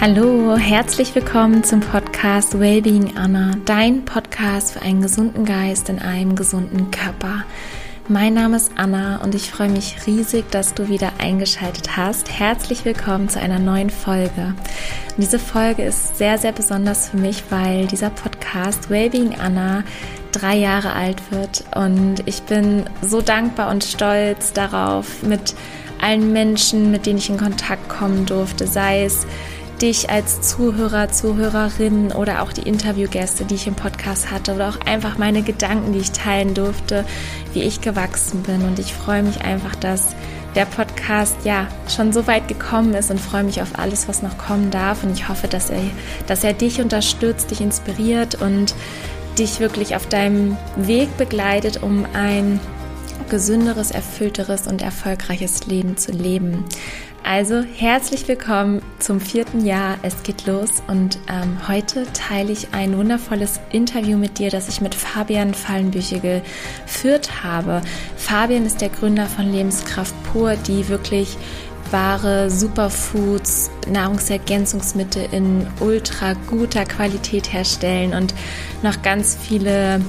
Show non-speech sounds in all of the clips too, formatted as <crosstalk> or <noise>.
Hallo, herzlich willkommen zum Podcast Wellbeing Anna, dein Podcast für einen gesunden Geist in einem gesunden Körper. Mein Name ist Anna und ich freue mich riesig, dass du wieder eingeschaltet hast. Herzlich willkommen zu einer neuen Folge. Und diese Folge ist sehr, sehr besonders für mich, weil dieser Podcast Wellbeing Anna drei Jahre alt wird und ich bin so dankbar und stolz darauf, mit allen Menschen, mit denen ich in Kontakt kommen durfte, sei es dich als Zuhörer, Zuhörerin oder auch die Interviewgäste, die ich im Podcast hatte oder auch einfach meine Gedanken, die ich teilen durfte, wie ich gewachsen bin. Und ich freue mich einfach, dass der Podcast ja schon so weit gekommen ist und freue mich auf alles, was noch kommen darf. Und ich hoffe, dass er, dass er dich unterstützt, dich inspiriert und dich wirklich auf deinem Weg begleitet, um ein gesünderes, erfüllteres und erfolgreiches Leben zu leben. Also herzlich willkommen zum vierten Jahr. Es geht los und ähm, heute teile ich ein wundervolles Interview mit dir, das ich mit Fabian Fallenbüche geführt habe. Fabian ist der Gründer von Lebenskraft pur, die wirklich wahre Superfoods, Nahrungsergänzungsmittel in ultra guter Qualität herstellen und noch ganz viele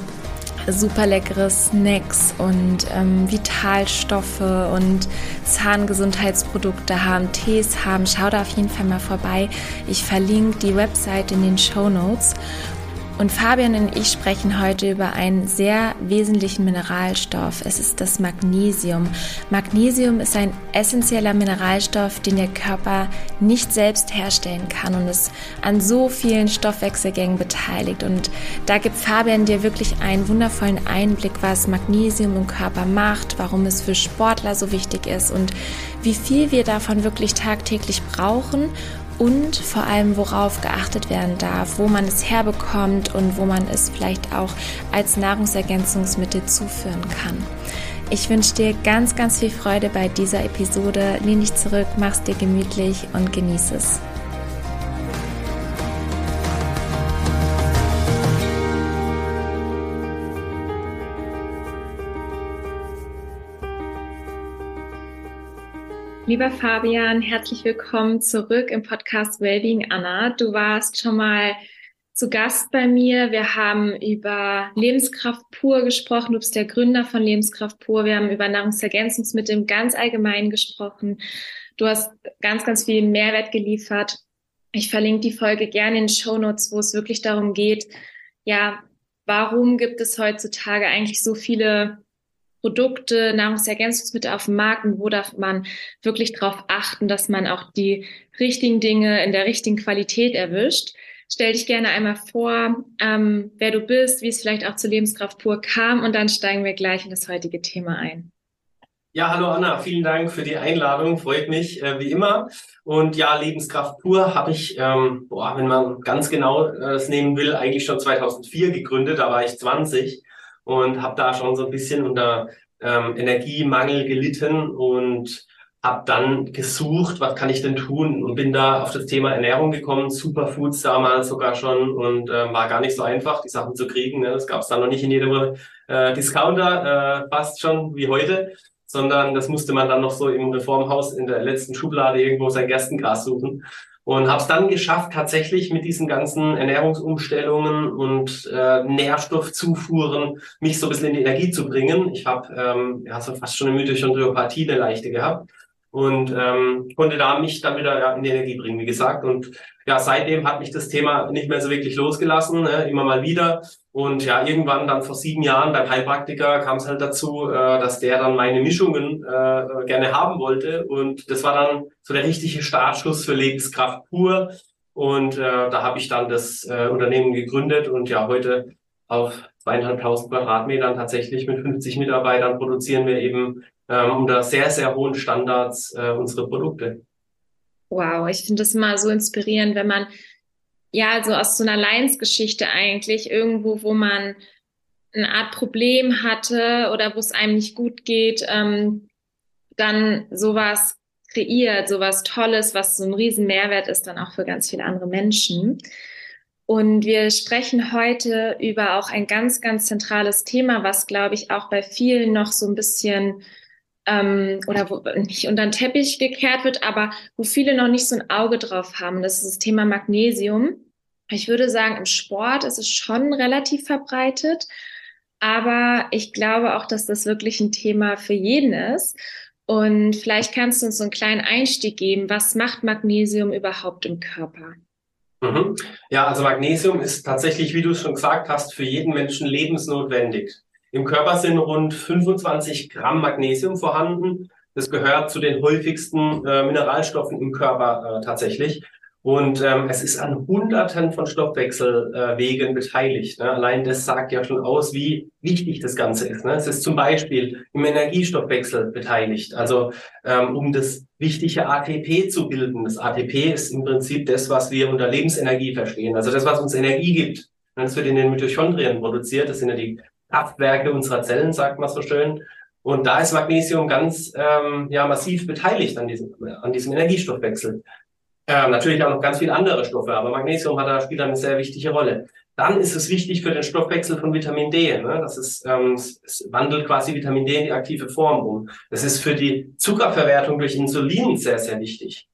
super leckere Snacks und ähm, Vitalstoffe und Zahngesundheitsprodukte haben, Tees haben. Schau da auf jeden Fall mal vorbei. Ich verlinke die Website in den Show Notes. Und Fabian und ich sprechen heute über einen sehr wesentlichen Mineralstoff. Es ist das Magnesium. Magnesium ist ein essentieller Mineralstoff, den der Körper nicht selbst herstellen kann und ist an so vielen Stoffwechselgängen beteiligt. Und da gibt Fabian dir wirklich einen wundervollen Einblick, was Magnesium im Körper macht, warum es für Sportler so wichtig ist und wie viel wir davon wirklich tagtäglich brauchen und vor allem, worauf geachtet werden darf, wo man es herbekommt und wo man es vielleicht auch als Nahrungsergänzungsmittel zuführen kann. Ich wünsche dir ganz, ganz viel Freude bei dieser Episode. Lehn dich zurück, mach's dir gemütlich und genieße es. Lieber Fabian, herzlich willkommen zurück im Podcast Wellbeing Anna. Du warst schon mal zu Gast bei mir. Wir haben über Lebenskraft pur gesprochen. Du bist der Gründer von Lebenskraft pur. Wir haben über Nahrungsergänzungsmittel ganz allgemein gesprochen. Du hast ganz, ganz viel Mehrwert geliefert. Ich verlinke die Folge gerne in Show Notes, wo es wirklich darum geht, ja, warum gibt es heutzutage eigentlich so viele Produkte, Nahrungsergänzungsmittel auf dem Markt und wo darf man wirklich darauf achten, dass man auch die richtigen Dinge in der richtigen Qualität erwischt. Stell dich gerne einmal vor, ähm, wer du bist, wie es vielleicht auch zur Lebenskraft pur kam und dann steigen wir gleich in das heutige Thema ein. Ja, hallo Anna, vielen Dank für die Einladung, freut mich äh, wie immer. Und ja, Lebenskraft pur habe ich, ähm, boah, wenn man ganz genau äh, es nehmen will, eigentlich schon 2004 gegründet, da war ich 20 und habe da schon so ein bisschen unter ähm, Energiemangel gelitten und habe dann gesucht, was kann ich denn tun und bin da auf das Thema Ernährung gekommen, Superfoods damals sogar schon und äh, war gar nicht so einfach, die Sachen zu kriegen. Ne? Das gab es dann noch nicht in jedem äh, Discounter, äh, fast schon wie heute, sondern das musste man dann noch so im Reformhaus in der letzten Schublade irgendwo sein Gerstengras suchen und habe es dann geschafft, tatsächlich mit diesen ganzen Ernährungsumstellungen und äh, Nährstoffzufuhren mich so ein bisschen in die Energie zu bringen. Ich habe ähm, ja, so fast schon eine Mitochondriopathie, eine leichte gehabt und ähm, konnte da mich dann wieder ja, in die Energie bringen, wie gesagt. Und ja, seitdem hat mich das Thema nicht mehr so wirklich losgelassen, ne? immer mal wieder. Und ja, irgendwann dann vor sieben Jahren beim Heilpraktiker kam es halt dazu, äh, dass der dann meine Mischungen äh, gerne haben wollte. Und das war dann so der richtige Startschuss für Lebenskraft pur. Und äh, da habe ich dann das äh, Unternehmen gegründet und ja, heute auf zweieinhalbtausend Quadratmetern tatsächlich mit 50 Mitarbeitern produzieren wir eben ähm, unter sehr, sehr hohen Standards äh, unsere Produkte. Wow, ich finde das immer so inspirierend, wenn man ja so aus so einer Leidensgeschichte eigentlich irgendwo, wo man eine Art Problem hatte oder wo es einem nicht gut geht, ähm, dann sowas kreiert, sowas Tolles, was so ein riesen Mehrwert ist dann auch für ganz viele andere Menschen. Und wir sprechen heute über auch ein ganz, ganz zentrales Thema, was, glaube ich, auch bei vielen noch so ein bisschen ähm, oder wo nicht unter den Teppich gekehrt wird, aber wo viele noch nicht so ein Auge drauf haben. Das ist das Thema Magnesium. Ich würde sagen, im Sport ist es schon relativ verbreitet, aber ich glaube auch, dass das wirklich ein Thema für jeden ist. Und vielleicht kannst du uns so einen kleinen Einstieg geben. Was macht Magnesium überhaupt im Körper? Mhm. Ja, also Magnesium ist tatsächlich, wie du es schon gesagt hast, für jeden Menschen lebensnotwendig. Im Körper sind rund 25 Gramm Magnesium vorhanden. Das gehört zu den häufigsten äh, Mineralstoffen im Körper äh, tatsächlich. Und ähm, es ist an Hunderten von Stoffwechselwegen äh, beteiligt. Ne? Allein das sagt ja schon aus, wie wichtig das Ganze ist. Ne? Es ist zum Beispiel im Energiestoffwechsel beteiligt, also ähm, um das wichtige ATP zu bilden. Das ATP ist im Prinzip das, was wir unter Lebensenergie verstehen, also das, was uns Energie gibt. Das wird in den Mitochondrien produziert. Das sind ja die Kraftwerke unserer Zellen, sagt man so schön. Und da ist Magnesium ganz ähm, ja, massiv beteiligt an diesem, an diesem Energiestoffwechsel. Ähm, natürlich auch noch ganz viele andere Stoffe, aber Magnesium hat da, spielt eine sehr wichtige Rolle. Dann ist es wichtig für den Stoffwechsel von Vitamin D. Ne? Das ist, ähm, es wandelt quasi Vitamin D in die aktive Form um. Das ist für die Zuckerverwertung durch Insulin sehr, sehr wichtig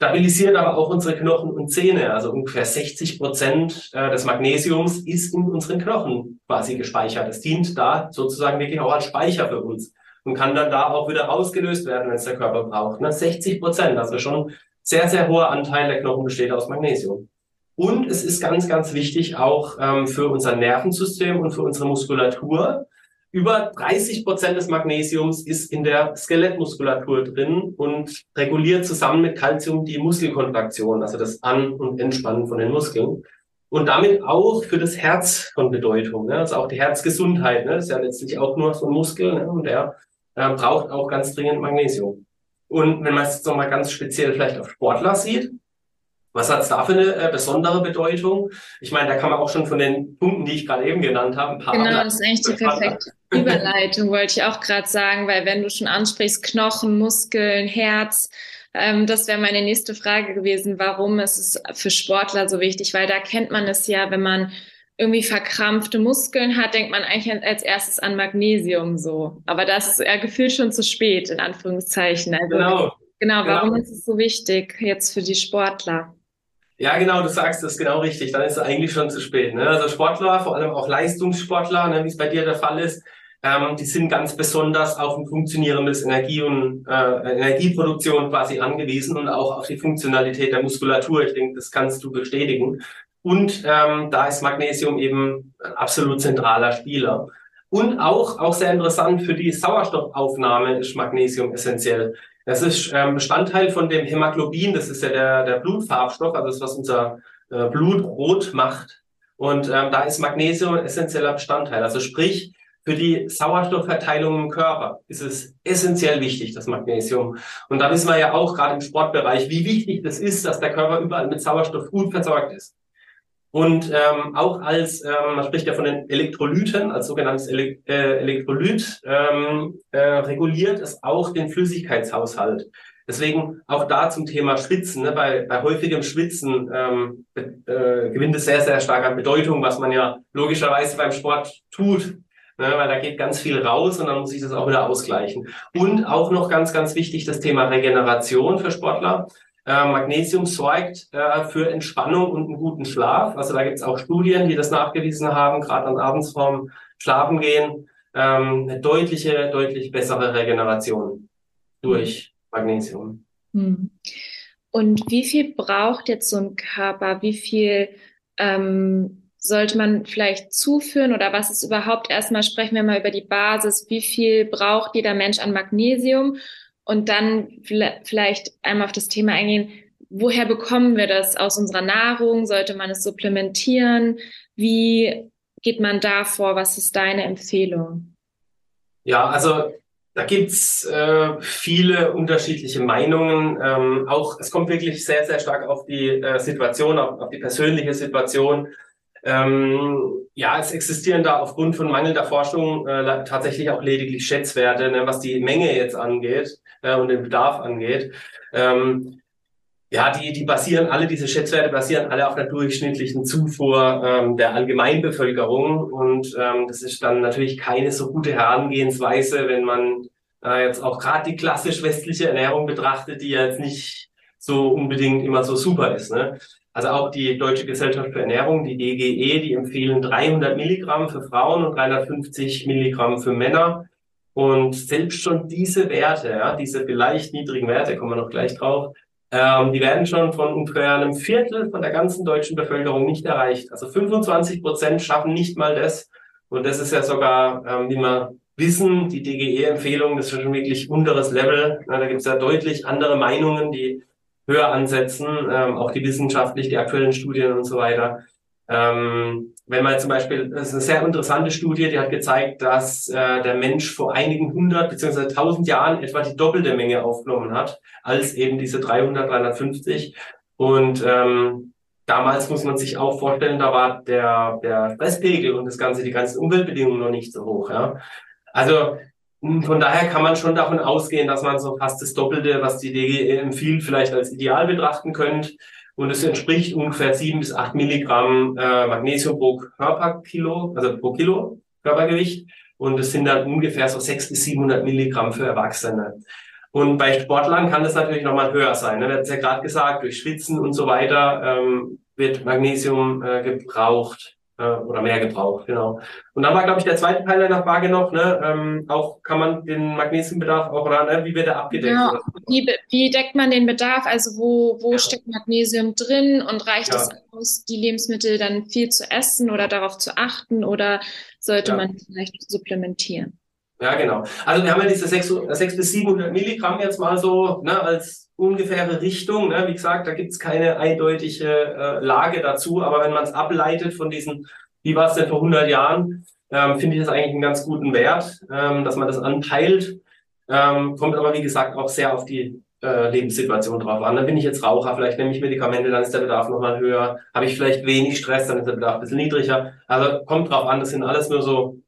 stabilisiert aber auch unsere Knochen und Zähne. Also ungefähr 60 Prozent äh, des Magnesiums ist in unseren Knochen quasi gespeichert. Es dient da sozusagen wirklich auch als Speicher für uns und kann dann da auch wieder ausgelöst werden, wenn es der Körper braucht. 60 ne? Prozent, also schon sehr, sehr hoher Anteil der Knochen besteht aus Magnesium. Und es ist ganz, ganz wichtig auch ähm, für unser Nervensystem und für unsere Muskulatur, über 30 Prozent des Magnesiums ist in der Skelettmuskulatur drin und reguliert zusammen mit Calcium die Muskelkontraktion, also das An- und Entspannen von den Muskeln. Und damit auch für das Herz von Bedeutung. Ne? Also auch die Herzgesundheit. Ne? Das ist ja letztlich auch nur so ein Muskel ne? und der äh, braucht auch ganz dringend Magnesium. Und wenn man es jetzt nochmal ganz speziell vielleicht auf Sportler sieht, was hat es da für eine äh, besondere Bedeutung? Ich meine, da kann man auch schon von den Punkten, die ich gerade eben genannt habe, ein paar Genau, das ist eigentlich die perfekte Überleitung, wollte ich auch gerade sagen, weil wenn du schon ansprichst, Knochen, Muskeln, Herz, ähm, das wäre meine nächste Frage gewesen, warum ist es für Sportler so wichtig? Weil da kennt man es ja, wenn man irgendwie verkrampfte Muskeln hat, denkt man eigentlich als erstes an Magnesium so. Aber das ist ja gefühlt schon zu spät, in Anführungszeichen. Also, genau. Genau, warum genau. ist es so wichtig jetzt für die Sportler? Ja, genau, du sagst das genau richtig. Dann ist es eigentlich schon zu spät. Ne? Also Sportler, vor allem auch Leistungssportler, ne, wie es bei dir der Fall ist, ähm, die sind ganz besonders auf ein funktionierendes Energie- und äh, Energieproduktion quasi angewiesen und auch auf die Funktionalität der Muskulatur. Ich denke, das kannst du bestätigen. Und ähm, da ist Magnesium eben ein absolut zentraler Spieler. Und auch, auch sehr interessant für die Sauerstoffaufnahme ist Magnesium essentiell. Das ist ähm, Bestandteil von dem Hämoglobin, das ist ja der, der Blutfarbstoff, also das, was unser äh, Blut rot macht. Und ähm, da ist Magnesium ein essentieller Bestandteil. Also sprich, für die Sauerstoffverteilung im Körper ist es essentiell wichtig, das Magnesium. Und da wissen wir ja auch gerade im Sportbereich, wie wichtig das ist, dass der Körper überall mit Sauerstoff gut versorgt ist. Und ähm, auch als, ähm, man spricht ja von den Elektrolyten, als sogenanntes Ele äh, Elektrolyt, ähm, äh, reguliert es auch den Flüssigkeitshaushalt. Deswegen auch da zum Thema Schwitzen. Ne? Bei, bei häufigem Schwitzen ähm, äh, gewinnt es sehr, sehr stark an Bedeutung, was man ja logischerweise beim Sport tut. Ne? Weil da geht ganz viel raus und dann muss ich das auch wieder ausgleichen. Und auch noch ganz, ganz wichtig das Thema Regeneration für Sportler. Äh, Magnesium sorgt äh, für Entspannung und einen guten Schlaf. Also da gibt es auch Studien, die das nachgewiesen haben, gerade an abends vorm Schlafen gehen, ähm, eine deutliche, deutlich bessere Regeneration durch Magnesium. Hm. Und wie viel braucht jetzt so ein Körper? Wie viel ähm, sollte man vielleicht zuführen oder was ist überhaupt erstmal, sprechen wir mal über die Basis, wie viel braucht jeder Mensch an Magnesium und dann vielleicht einmal auf das Thema eingehen, woher bekommen wir das aus unserer Nahrung? Sollte man es supplementieren? Wie geht man da vor? Was ist deine Empfehlung? Ja, also da gibt's äh, viele unterschiedliche Meinungen. Ähm, auch es kommt wirklich sehr, sehr stark auf die äh, Situation, auf, auf die persönliche Situation ähm, ja, es existieren da aufgrund von mangelnder Forschung äh, tatsächlich auch lediglich Schätzwerte, ne, was die Menge jetzt angeht äh, und den Bedarf angeht. Ähm, ja, die, die basieren alle, diese Schätzwerte basieren alle auf einer durchschnittlichen Zufuhr ähm, der Allgemeinbevölkerung. Und ähm, das ist dann natürlich keine so gute Herangehensweise, wenn man äh, jetzt auch gerade die klassisch westliche Ernährung betrachtet, die ja jetzt nicht so unbedingt immer so super ist. Ne? Also auch die Deutsche Gesellschaft für Ernährung, die DGE, die empfehlen 300 Milligramm für Frauen und 350 Milligramm für Männer. Und selbst schon diese Werte, ja, diese vielleicht niedrigen Werte, kommen wir noch gleich drauf, ähm, die werden schon von ungefähr einem Viertel von der ganzen deutschen Bevölkerung nicht erreicht. Also 25 Prozent schaffen nicht mal das. Und das ist ja sogar, ähm, wie wir wissen, die DGE-Empfehlung, das ist schon wirklich unteres Level. Ja, da gibt es ja deutlich andere Meinungen, die höher ansetzen, ähm, auch die wissenschaftlich, die aktuellen Studien und so weiter. Ähm, wenn man zum Beispiel, das ist eine sehr interessante Studie, die hat gezeigt, dass äh, der Mensch vor einigen hundert beziehungsweise tausend Jahren etwa die doppelte Menge aufgenommen hat, als eben diese 300, 350. Und ähm, damals muss man sich auch vorstellen, da war der, der Stresspegel und das Ganze, die ganzen Umweltbedingungen noch nicht so hoch. Ja. Also von daher kann man schon davon ausgehen, dass man so fast das Doppelte, was die DGE empfiehlt, vielleicht als ideal betrachten könnte. Und es entspricht ungefähr sieben bis acht Milligramm äh, Magnesium pro Körperkilo, also pro Kilo Körpergewicht. Und es sind dann ungefähr so sechs bis 700 Milligramm für Erwachsene. Und bei Sportlern kann das natürlich nochmal höher sein. Ne? Wir hatten es ja gerade gesagt, durch Schwitzen und so weiter ähm, wird Magnesium äh, gebraucht äh, oder mehr gebraucht, genau. Und dann war, glaube ich, der zweite Teil deiner Frage noch, ne, ähm, auch kann man den Magnesiumbedarf auch, oder ne, wie wird er abgedeckt? Ja, wie, wie deckt man den Bedarf? Also wo, wo ja. steckt Magnesium drin und reicht ja. es aus, die Lebensmittel dann viel zu essen oder darauf zu achten oder sollte man vielleicht supplementieren? Ja, genau. Also wir haben ja diese 6, 6 bis 700 Milligramm jetzt mal so ne, als ungefähre Richtung. Ne? Wie gesagt, da gibt es keine eindeutige äh, Lage dazu, aber wenn man es ableitet von diesen, wie war es denn vor 100 Jahren, ähm, finde ich das eigentlich einen ganz guten Wert, ähm, dass man das anpeilt. Ähm, kommt aber, wie gesagt, auch sehr auf die äh, Lebenssituation drauf an. Dann bin ich jetzt Raucher, vielleicht nehme ich Medikamente, dann ist der Bedarf nochmal höher. Habe ich vielleicht wenig Stress, dann ist der Bedarf ein bisschen niedriger. Also kommt drauf an, das sind alles nur so,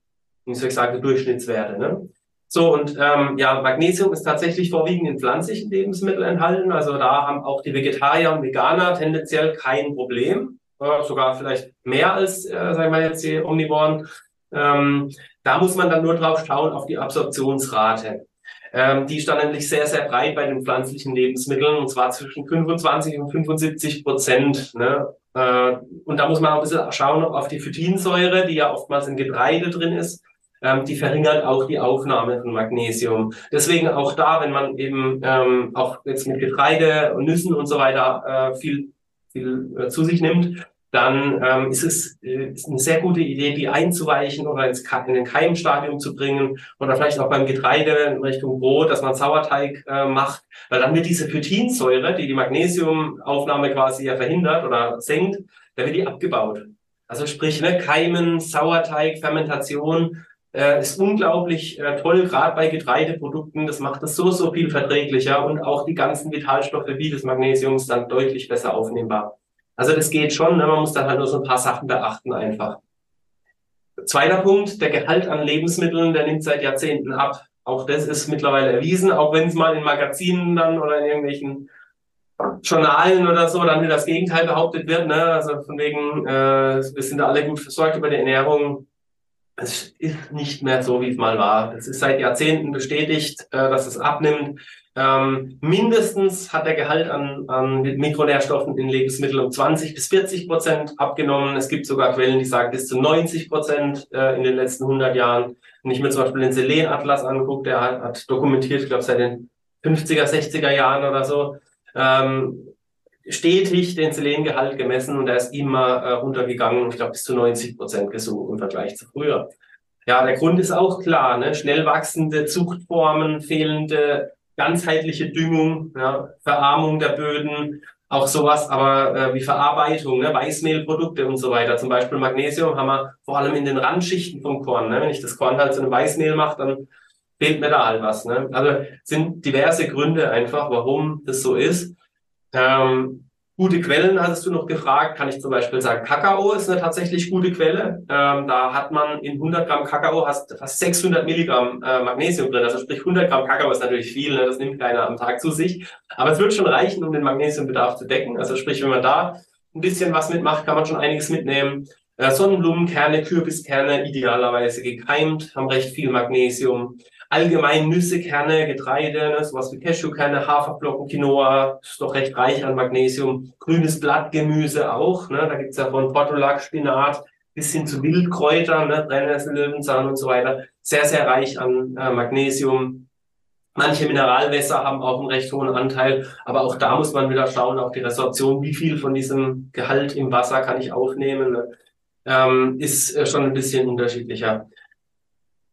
wie soll ich sagen, Durchschnittswerte. Ne? So, und ähm, ja, Magnesium ist tatsächlich vorwiegend in pflanzlichen Lebensmitteln enthalten. Also da haben auch die Vegetarier und Veganer tendenziell kein Problem. Äh, sogar vielleicht mehr als, äh, sagen wir jetzt, die Omnivoren. Ähm, da muss man dann nur drauf schauen, auf die Absorptionsrate. Ähm, die ist dann nämlich sehr, sehr breit bei den pflanzlichen Lebensmitteln, und zwar zwischen 25 und 75 Prozent. Ne? Äh, und da muss man auch ein bisschen schauen auf die Phytinsäure, die ja oftmals in Getreide drin ist ähm, die verringert auch die Aufnahme von Magnesium. Deswegen auch da, wenn man eben ähm, auch jetzt mit Getreide und Nüssen und so weiter äh, viel, viel äh, zu sich nimmt, dann ähm, ist es äh, ist eine sehr gute Idee, die einzuweichen oder ins, in den Keimstadium zu bringen oder vielleicht auch beim Getreide in Richtung Brot, dass man Sauerteig äh, macht, weil dann wird diese Phytinsäure, die die Magnesiumaufnahme quasi ja verhindert oder senkt, da wird die abgebaut. Also sprich, ne, Keimen, Sauerteig, Fermentation, äh, ist unglaublich äh, toll, gerade bei Getreideprodukten. Das macht es so, so viel verträglicher und auch die ganzen Vitalstoffe wie das Magnesium ist dann deutlich besser aufnehmbar. Also das geht schon, ne? man muss dann halt nur so ein paar Sachen beachten einfach. Zweiter Punkt, der Gehalt an Lebensmitteln, der nimmt seit Jahrzehnten ab. Auch das ist mittlerweile erwiesen, auch wenn es mal in Magazinen dann oder in irgendwelchen Journalen oder so dann wieder das Gegenteil behauptet wird. Ne? Also von wegen, äh, wir sind da alle gut versorgt über die Ernährung es ist nicht mehr so, wie es mal war. Es ist seit Jahrzehnten bestätigt, äh, dass es abnimmt. Ähm, mindestens hat der Gehalt an, an Mikronährstoffen in Lebensmitteln um 20 bis 40 Prozent abgenommen. Es gibt sogar Quellen, die sagen bis zu 90 Prozent äh, in den letzten 100 Jahren. Wenn ich mir zum Beispiel den Selenatlas angucke, der hat, hat dokumentiert, ich glaube seit den 50er, 60er Jahren oder so, ähm, stetig den Selengehalt gemessen und er ist immer äh, runtergegangen, ich glaube bis zu 90 Prozent gesunken im Vergleich zu früher. Ja, der Grund ist auch klar, ne? schnell wachsende Zuchtformen, fehlende ganzheitliche Düngung, ja? Verarmung der Böden, auch sowas, aber äh, wie Verarbeitung, ne? Weißmehlprodukte und so weiter. Zum Beispiel Magnesium haben wir vor allem in den Randschichten vom Korn. Ne? Wenn ich das Korn halt zu einem Weißmehl mache, dann fehlt mir da halt was. Ne? Also sind diverse Gründe einfach, warum das so ist. Ähm, gute Quellen hattest du noch gefragt, kann ich zum Beispiel sagen, Kakao ist eine tatsächlich gute Quelle. Ähm, da hat man in 100 Gramm Kakao fast, fast 600 Milligramm äh, Magnesium drin. Also sprich 100 Gramm Kakao ist natürlich viel, ne? das nimmt keiner am Tag zu sich. Aber es wird schon reichen, um den Magnesiumbedarf zu decken. Also sprich, wenn man da ein bisschen was mitmacht, kann man schon einiges mitnehmen. Äh, Sonnenblumenkerne, Kürbiskerne, idealerweise gekeimt, haben recht viel Magnesium. Allgemein Nüsse, Kerne, Getreide, ne, sowas wie Cashewkerne, Haferflocken, Quinoa, ist doch recht reich an Magnesium. Grünes Blattgemüse auch, ne, da gibt's ja von Portulak, Spinat bis hin zu Wildkräutern, ne, Brennnessel, Löwenzahn und so weiter. Sehr, sehr reich an äh, Magnesium. Manche Mineralwässer haben auch einen recht hohen Anteil, aber auch da muss man wieder schauen auf die Resorption, wie viel von diesem Gehalt im Wasser kann ich aufnehmen, ne? ähm, ist äh, schon ein bisschen unterschiedlicher.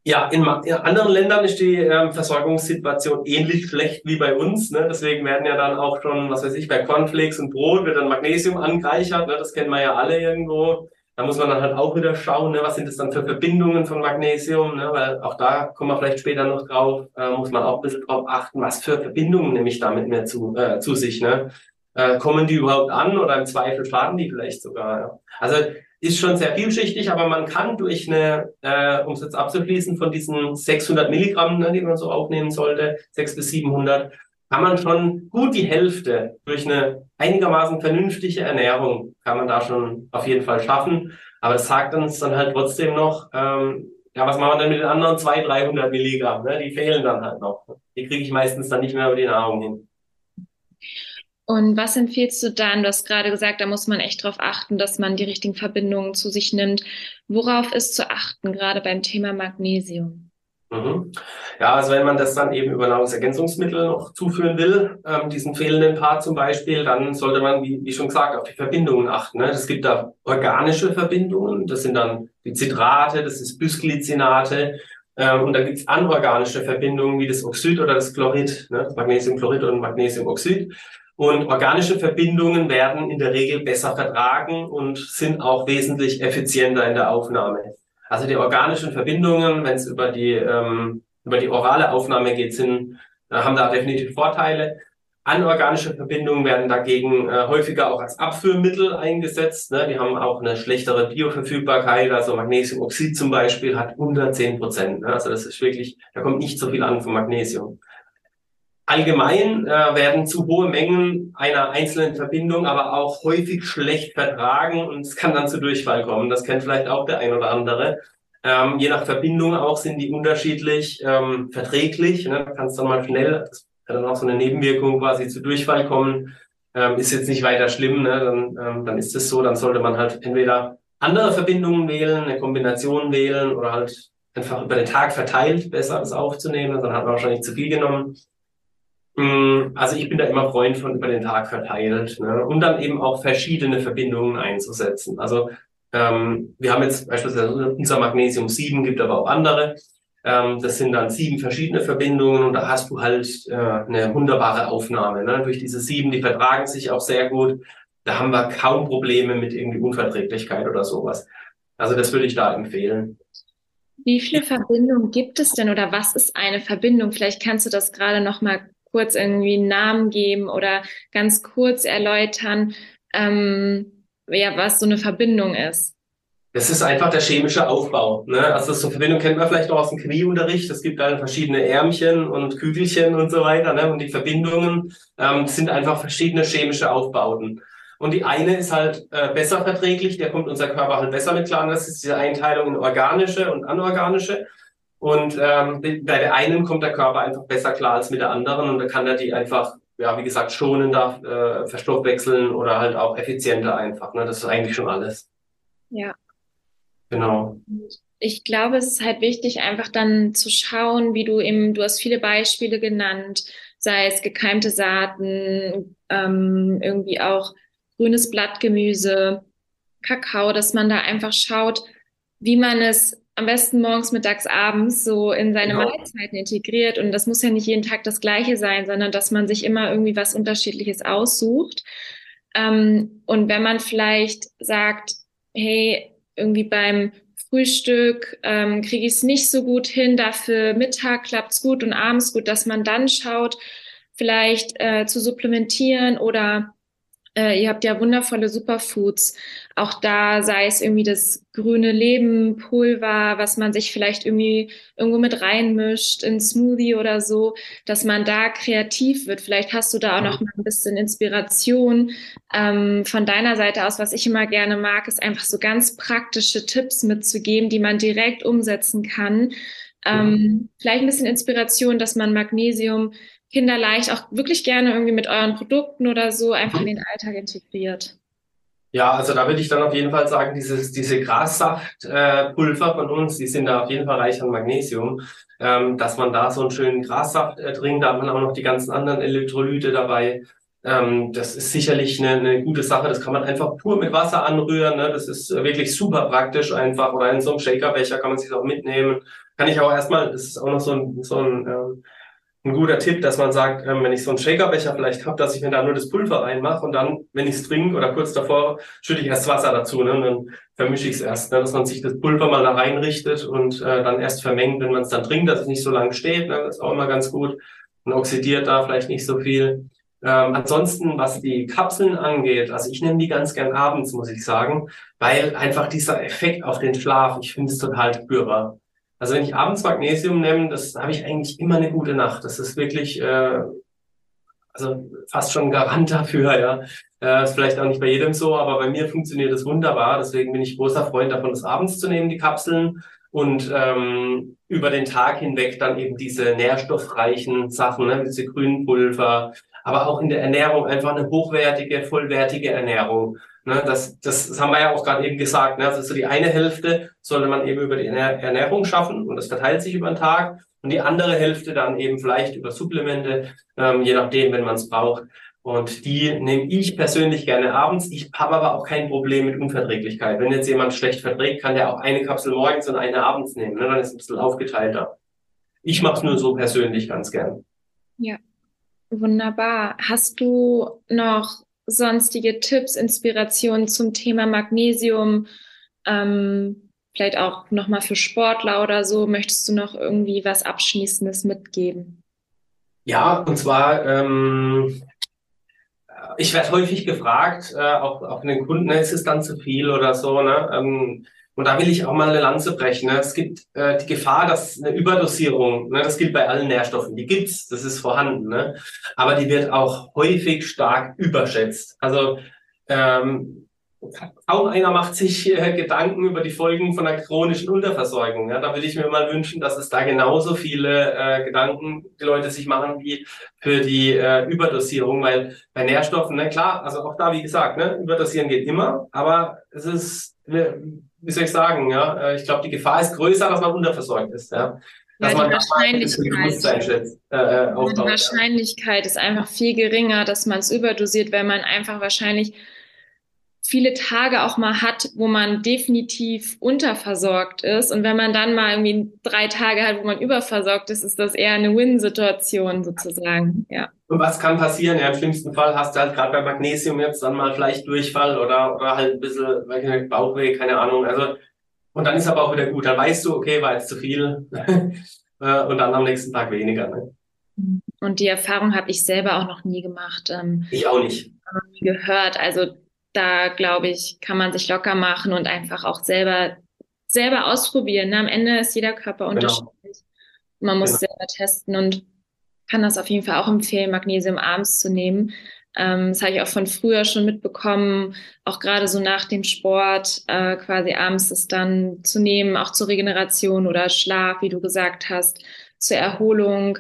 Ja, in, in anderen Ländern ist die ähm, Versorgungssituation ähnlich schlecht wie bei uns. Ne? Deswegen werden ja dann auch schon, was weiß ich, bei Cornflakes und Brot wird dann Magnesium angereichert. Ne? Das kennen wir ja alle irgendwo. Da muss man dann halt auch wieder schauen, ne, was sind das dann für Verbindungen von Magnesium, ne, weil auch da kommen wir vielleicht später noch drauf, äh, muss man auch ein bisschen drauf achten, was für Verbindungen nehme ich damit mehr zu, äh, zu sich. Ne? Äh, kommen die überhaupt an oder im Zweifel schaden die vielleicht sogar. Ja? Also ist schon sehr vielschichtig, aber man kann durch eine, äh, um es jetzt abzuschließen, von diesen 600 Milligramm, ne, die man so aufnehmen sollte, 600 bis 700, kann man schon gut die Hälfte durch eine einigermaßen vernünftige Ernährung kann man da schon auf jeden Fall schaffen. Aber das sagt uns dann halt trotzdem noch, ähm, ja, was machen wir denn mit den anderen 200, 300 Milligramm? Ne? Die fehlen dann halt noch. Die kriege ich meistens dann nicht mehr über die Nahrung hin. Und was empfiehlst du dann? Du hast gerade gesagt, da muss man echt darauf achten, dass man die richtigen Verbindungen zu sich nimmt. Worauf ist zu achten, gerade beim Thema Magnesium? Mhm. Ja, also wenn man das dann eben über Nahrungsergänzungsmittel noch zuführen will, ähm, diesen fehlenden Part zum Beispiel, dann sollte man, wie, wie schon gesagt, auf die Verbindungen achten. Ne? Es gibt da organische Verbindungen, das sind dann die Zitrate, das ist Bisglycinate ähm, und da gibt es anorganische Verbindungen wie das Oxid oder das Chlorid, ne? Magnesiumchlorid und Magnesiumoxid. Und organische Verbindungen werden in der Regel besser vertragen und sind auch wesentlich effizienter in der Aufnahme. Also die organischen Verbindungen, wenn es über die ähm, über die orale Aufnahme geht, sind, äh, haben da definitiv Vorteile. Anorganische Verbindungen werden dagegen äh, häufiger auch als Abführmittel eingesetzt. Ne? Die haben auch eine schlechtere Bioverfügbarkeit. Also Magnesiumoxid zum Beispiel hat unter 10 Prozent. Ne? Also das ist wirklich, da kommt nicht so viel an von Magnesium. Allgemein äh, werden zu hohe Mengen einer einzelnen Verbindung aber auch häufig schlecht vertragen und es kann dann zu Durchfall kommen. Das kennt vielleicht auch der ein oder andere. Ähm, je nach Verbindung auch sind die unterschiedlich ähm, verträglich. Ne? Kann es dann mal schnell, das kann dann auch so eine Nebenwirkung quasi zu Durchfall kommen. Ähm, ist jetzt nicht weiter schlimm, ne? dann, ähm, dann ist es so, dann sollte man halt entweder andere Verbindungen wählen, eine Kombination wählen oder halt einfach über den Tag verteilt besser das aufzunehmen. Dann hat man wahrscheinlich zu viel genommen. Mm, also ich bin da immer Freund von über den Tag verteilt ne? und dann eben auch verschiedene Verbindungen einzusetzen. Also ähm, wir haben jetzt beispielsweise unser Magnesium 7, gibt aber auch andere. Ähm, das sind dann sieben verschiedene Verbindungen und da hast du halt äh, eine wunderbare Aufnahme. Ne? Durch diese sieben, die vertragen sich auch sehr gut. Da haben wir kaum Probleme mit irgendwie Unverträglichkeit oder sowas. Also das würde ich da empfehlen. Wie viele Verbindungen gibt es denn oder was ist eine Verbindung? Vielleicht kannst du das gerade noch mal kurz irgendwie einen Namen geben oder ganz kurz erläutern, ähm, ja, was so eine Verbindung ist. Das ist einfach der chemische Aufbau. Ne? Also so eine Verbindung kennt man vielleicht auch aus dem Chemieunterricht. Es gibt dann verschiedene Ärmchen und Kügelchen und so weiter. Ne? Und die Verbindungen ähm, sind einfach verschiedene chemische Aufbauten. Und die eine ist halt äh, besser verträglich, der kommt unser Körper halt besser mit klar. Das ist diese Einteilung in organische und anorganische. Und ähm, bei der einen kommt der Körper einfach besser klar als mit der anderen und da kann er die einfach, ja, wie gesagt, schonender äh, verstoffwechseln oder halt auch effizienter einfach. Ne? Das ist eigentlich schon alles. Ja. Genau. Ich glaube, es ist halt wichtig, einfach dann zu schauen, wie du eben, du hast viele Beispiele genannt, sei es gekeimte Saaten, ähm, irgendwie auch grünes Blattgemüse, Kakao, dass man da einfach schaut, wie man es am besten morgens, mittags, abends so in seine genau. Mahlzeiten integriert. Und das muss ja nicht jeden Tag das Gleiche sein, sondern dass man sich immer irgendwie was Unterschiedliches aussucht. Ähm, und wenn man vielleicht sagt, hey, irgendwie beim Frühstück ähm, kriege ich es nicht so gut hin, dafür Mittag klappt es gut und abends gut, dass man dann schaut, vielleicht äh, zu supplementieren oder äh, ihr habt ja wundervolle Superfoods. Auch da sei es irgendwie das grüne Leben, Pulver, was man sich vielleicht irgendwie irgendwo mit reinmischt in Smoothie oder so, dass man da kreativ wird. Vielleicht hast du da auch noch mal ein bisschen Inspiration ähm, von deiner Seite aus. Was ich immer gerne mag, ist einfach so ganz praktische Tipps mitzugeben, die man direkt umsetzen kann Ähm. Vielleicht ein bisschen Inspiration, dass man Magnesium kinderleicht auch wirklich gerne irgendwie mit euren Produkten oder so einfach in den Alltag integriert. Ja, also da würde ich dann auf jeden Fall sagen, dieses, diese Grassaftpulver äh, von uns, die sind da auf jeden Fall reich an Magnesium, ähm, dass man da so einen schönen Grassaft äh, trinkt, da hat man auch noch die ganzen anderen Elektrolyte dabei. Ähm, das ist sicherlich eine, eine gute Sache. Das kann man einfach pur mit Wasser anrühren. Ne? Das ist wirklich super praktisch einfach. Oder in so einem Shakerbecher kann man sich auch mitnehmen. Kann ich auch erstmal, das ist auch noch so ein, so ein ähm, ein guter Tipp, dass man sagt, ähm, wenn ich so einen Shakerbecher vielleicht habe, dass ich mir da nur das Pulver reinmache und dann, wenn ich es trinke oder kurz davor, schütte ich erst Wasser dazu ne, und dann vermische ich es erst, ne, dass man sich das Pulver mal da reinrichtet und äh, dann erst vermengt, wenn man es dann trinkt, dass es nicht so lange steht. Ne, das ist auch immer ganz gut und oxidiert da vielleicht nicht so viel. Ähm, ansonsten, was die Kapseln angeht, also ich nehme die ganz gern abends, muss ich sagen, weil einfach dieser Effekt auf den Schlaf, ich finde es total spürbar. Also wenn ich abends Magnesium nehme, das habe ich eigentlich immer eine gute Nacht. Das ist wirklich äh, also fast schon ein Garant <laughs> dafür, ja. Äh, ist vielleicht auch nicht bei jedem so, aber bei mir funktioniert das wunderbar. Deswegen bin ich großer Freund davon, das abends zu nehmen, die Kapseln. Und ähm, über den Tag hinweg dann eben diese nährstoffreichen Sachen, ne, diese grünen Pulver, aber auch in der Ernährung einfach eine hochwertige, vollwertige Ernährung. Ne, das, das, das haben wir ja auch gerade eben gesagt. Ne? Also die eine Hälfte sollte man eben über die Ernährung schaffen und das verteilt sich über den Tag. Und die andere Hälfte dann eben vielleicht über Supplemente, ähm, je nachdem, wenn man es braucht. Und die nehme ich persönlich gerne abends. Ich habe aber auch kein Problem mit Unverträglichkeit. Wenn jetzt jemand schlecht verträgt, kann der auch eine Kapsel morgens und eine abends nehmen. Ne? Dann ist es ein bisschen aufgeteilter. Ich mache es nur so persönlich ganz gern. Wunderbar. Hast du noch sonstige Tipps, Inspirationen zum Thema Magnesium? Ähm, vielleicht auch nochmal für Sportler oder so. Möchtest du noch irgendwie was Abschließendes mitgeben? Ja, und zwar, ähm, ich werde häufig gefragt, äh, auch, auch von den Kunden, ne, ist es dann zu viel oder so, ne? Ähm, und da will ich auch mal eine Lanze brechen. Ne? Es gibt äh, die Gefahr, dass eine Überdosierung, ne, das gilt bei allen Nährstoffen, die gibt's, das ist vorhanden, ne? aber die wird auch häufig stark überschätzt. Also ähm, einer macht sich äh, Gedanken über die Folgen von einer chronischen Unterversorgung. Ja? Da würde ich mir mal wünschen, dass es da genauso viele äh, Gedanken die Leute sich machen wie für die äh, Überdosierung, weil bei Nährstoffen, ne, klar, also auch da, wie gesagt, ne, Überdosieren geht immer, aber es ist wie soll ich sagen, ja, äh, ich glaube, die Gefahr ist größer, dass man unterversorgt ist, ja. Dass ja, man Wahrscheinlichkeit, äh, äh aufbaut, die Wahrscheinlichkeit ja. ist einfach viel geringer, dass man es überdosiert, weil man einfach wahrscheinlich viele Tage auch mal hat, wo man definitiv unterversorgt ist. Und wenn man dann mal irgendwie drei Tage hat, wo man überversorgt ist, ist das eher eine Win-Situation sozusagen. Ja. Und was kann passieren? Ja, im schlimmsten Fall hast du halt gerade bei Magnesium jetzt dann mal vielleicht Durchfall oder, oder halt ein bisschen Bauchweh, keine Ahnung. Also, und dann ist aber auch wieder gut. Dann weißt du, okay, war jetzt zu viel. <laughs> Äh, und dann am nächsten Tag weniger. Ne? Und die Erfahrung habe ich selber auch noch nie gemacht. Ähm, ich auch nicht. Nie gehört. Also da glaube ich, kann man sich locker machen und einfach auch selber, selber ausprobieren. Am Ende ist jeder Körper genau. unterschiedlich. Man muss genau. selber testen und kann das auf jeden Fall auch empfehlen, Magnesium abends zu nehmen. Ähm, das habe ich auch von früher schon mitbekommen, auch gerade so nach dem Sport, äh, quasi abends es dann zu nehmen, auch zur Regeneration oder Schlaf, wie du gesagt hast, zur Erholung.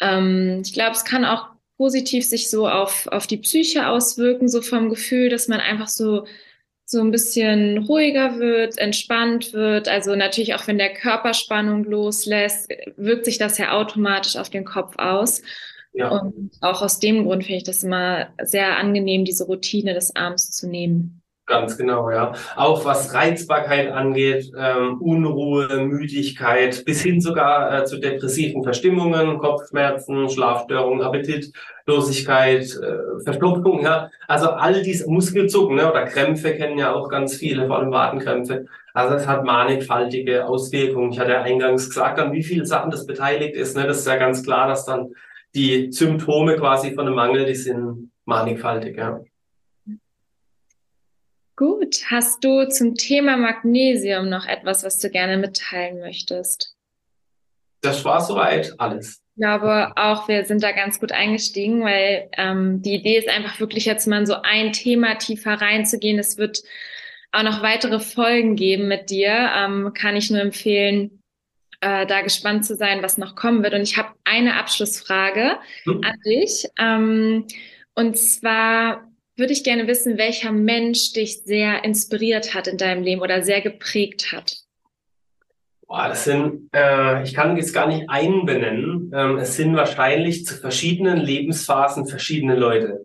Ähm, ich glaube, es kann auch positiv sich so auf, auf die Psyche auswirken, so vom Gefühl, dass man einfach so so ein bisschen ruhiger wird, entspannt wird. Also natürlich auch wenn der Körperspannung loslässt, wirkt sich das ja automatisch auf den Kopf aus. Ja. Und auch aus dem Grund finde ich das immer sehr angenehm, diese Routine des Abends zu nehmen. Ganz genau, ja. Auch was Reizbarkeit angeht, ähm, Unruhe, Müdigkeit, bis hin sogar äh, zu depressiven Verstimmungen, Kopfschmerzen, Schlafstörungen, Appetitlosigkeit, äh, Verstopfung, ja. Also all diese Muskelzucken ne, oder Krämpfe kennen ja auch ganz viele, vor allem Wadenkrämpfe. Also es hat mannigfaltige Auswirkungen. Ich hatte ja eingangs gesagt, an wie viele Sachen das beteiligt ist. Ne? Das ist ja ganz klar, dass dann die Symptome quasi von einem Mangel, die sind mannigfaltig, ja. Gut, hast du zum Thema Magnesium noch etwas, was du gerne mitteilen möchtest? Das war soweit alles. Ich glaube auch, wir sind da ganz gut eingestiegen, weil ähm, die Idee ist einfach wirklich jetzt mal so ein Thema tiefer reinzugehen. Es wird auch noch weitere Folgen geben mit dir. Ähm, kann ich nur empfehlen, äh, da gespannt zu sein, was noch kommen wird. Und ich habe eine Abschlussfrage hm. an dich. Ähm, und zwar würde ich gerne wissen, welcher Mensch dich sehr inspiriert hat in deinem Leben oder sehr geprägt hat. Boah, das sind, äh, ich kann jetzt gar nicht einen benennen. Ähm, es sind wahrscheinlich zu verschiedenen Lebensphasen verschiedene Leute.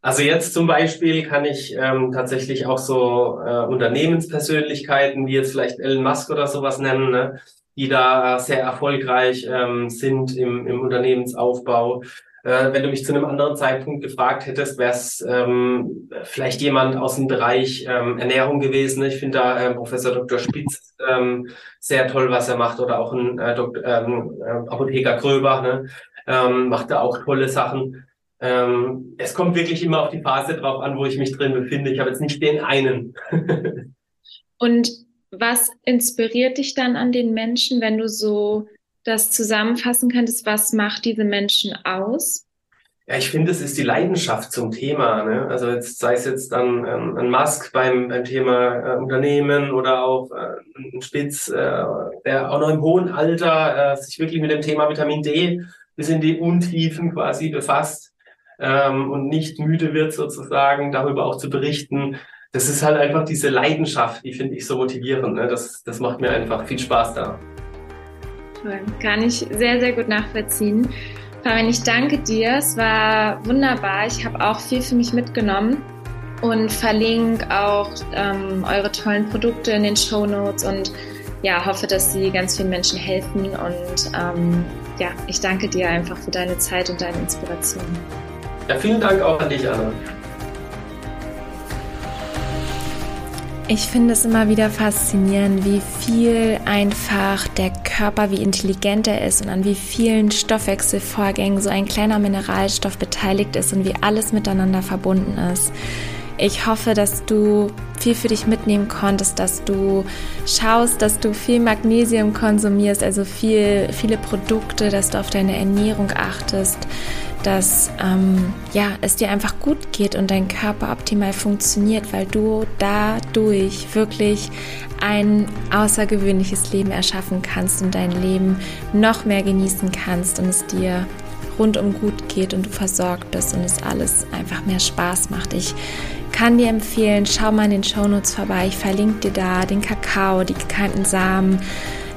Also jetzt zum Beispiel kann ich ähm, tatsächlich auch so äh, Unternehmenspersönlichkeiten wie jetzt vielleicht Elon Musk oder sowas nennen, ne? die da sehr erfolgreich ähm, sind im, im Unternehmensaufbau. Äh, wenn du mich zu einem anderen Zeitpunkt gefragt hättest, wäre es ähm, vielleicht jemand aus dem Bereich ähm, Ernährung gewesen. Ich finde da äh, Professor Dr. Spitz ähm, sehr toll, was er macht, oder auch ein äh, Dok ähm, äh, Apotheker Gröber ne? ähm, macht da auch tolle Sachen. Ähm, es kommt wirklich immer auf die Phase drauf an, wo ich mich drin befinde. Ich habe jetzt nicht den einen. <laughs> Und was inspiriert dich dann an den Menschen, wenn du so das zusammenfassen könntest? Was macht diese Menschen aus? Ja, ich finde, es ist die Leidenschaft zum Thema. Ne? Also jetzt sei es jetzt dann ähm, ein Musk beim, beim Thema äh, Unternehmen oder auch äh, ein Spitz, äh, der auch noch im hohen Alter äh, sich wirklich mit dem Thema Vitamin D bis in die Untiefen quasi befasst ähm, und nicht müde wird sozusagen darüber auch zu berichten. Das ist halt einfach diese Leidenschaft, die finde ich so motivierend. Ne? Das, das macht mir einfach viel Spaß da. Toll, kann ich sehr, sehr gut nachvollziehen. Fabian, ich danke dir. Es war wunderbar. Ich habe auch viel für mich mitgenommen und verlinke auch ähm, eure tollen Produkte in den Show Notes und ja, hoffe, dass sie ganz vielen Menschen helfen. Und ähm, ja, ich danke dir einfach für deine Zeit und deine Inspiration. Ja, vielen Dank auch an dich, Anna. Ich finde es immer wieder faszinierend, wie viel einfach der Körper, wie intelligent er ist und an wie vielen Stoffwechselvorgängen so ein kleiner Mineralstoff beteiligt ist und wie alles miteinander verbunden ist. Ich hoffe, dass du viel für dich mitnehmen konntest, dass du schaust, dass du viel Magnesium konsumierst, also viel, viele Produkte, dass du auf deine Ernährung achtest, dass ähm, ja, es dir einfach gut geht und dein Körper optimal funktioniert, weil du dadurch wirklich ein außergewöhnliches Leben erschaffen kannst und dein Leben noch mehr genießen kannst und es dir rundum gut geht und du versorgt bist und es alles einfach mehr Spaß macht. Ich kann dir empfehlen, schau mal in den Shownotes vorbei. Ich verlinke dir da den Kakao, die gekeimten Samen,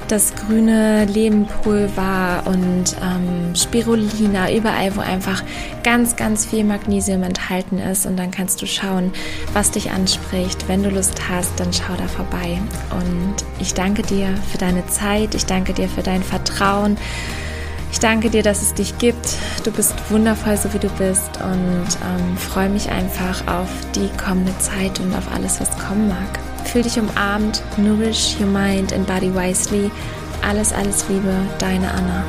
das grüne Lebenpulver und ähm, Spirulina, überall, wo einfach ganz, ganz viel Magnesium enthalten ist. Und dann kannst du schauen, was dich anspricht. Wenn du Lust hast, dann schau da vorbei. Und ich danke dir für deine Zeit. Ich danke dir für dein Vertrauen. Ich danke dir, dass es dich gibt. Du bist wundervoll, so wie du bist und ähm, freue mich einfach auf die kommende Zeit und auf alles, was kommen mag. Fühl dich umarmt, nourish your mind and body wisely. Alles, alles Liebe, deine Anna.